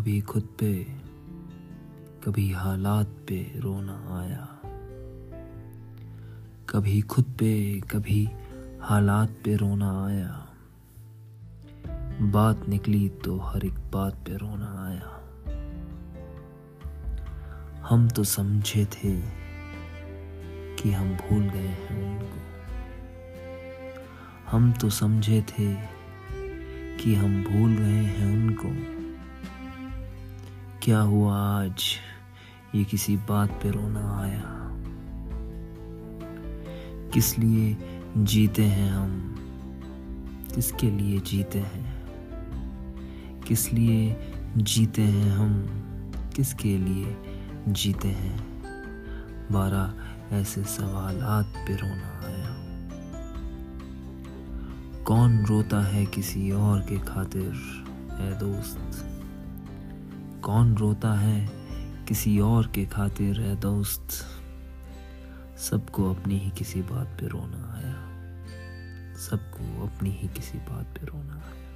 कभी खुद पे, कभी हालात पे रोना आया। कभी खुद पे, कभी हालात पे रोना आया। बात निकली तो हर एक बात पे रोना आया। हम तो समझे थे कि हम भूल गए हैं उनको। हम तो समझे थे कि हम भूल गए हैं क्या हुआ आज? ये किसी बात पे रोना आया। किस लिए जीते हैं हम? किसके लिए जीते हैं? किस लिए जीते हैं हम? किसके लिए जीते हैं? बारह ऐसे सवालात पे रोना आया। कौन रोता है किसी और के खातिर है दोस्त? कौन रोता है किसी और के खातिर, है दोस्त? सबको अपनी ही किसी बात पे रोना आया। सबको अपनी ही किसी बात पे रोना आया।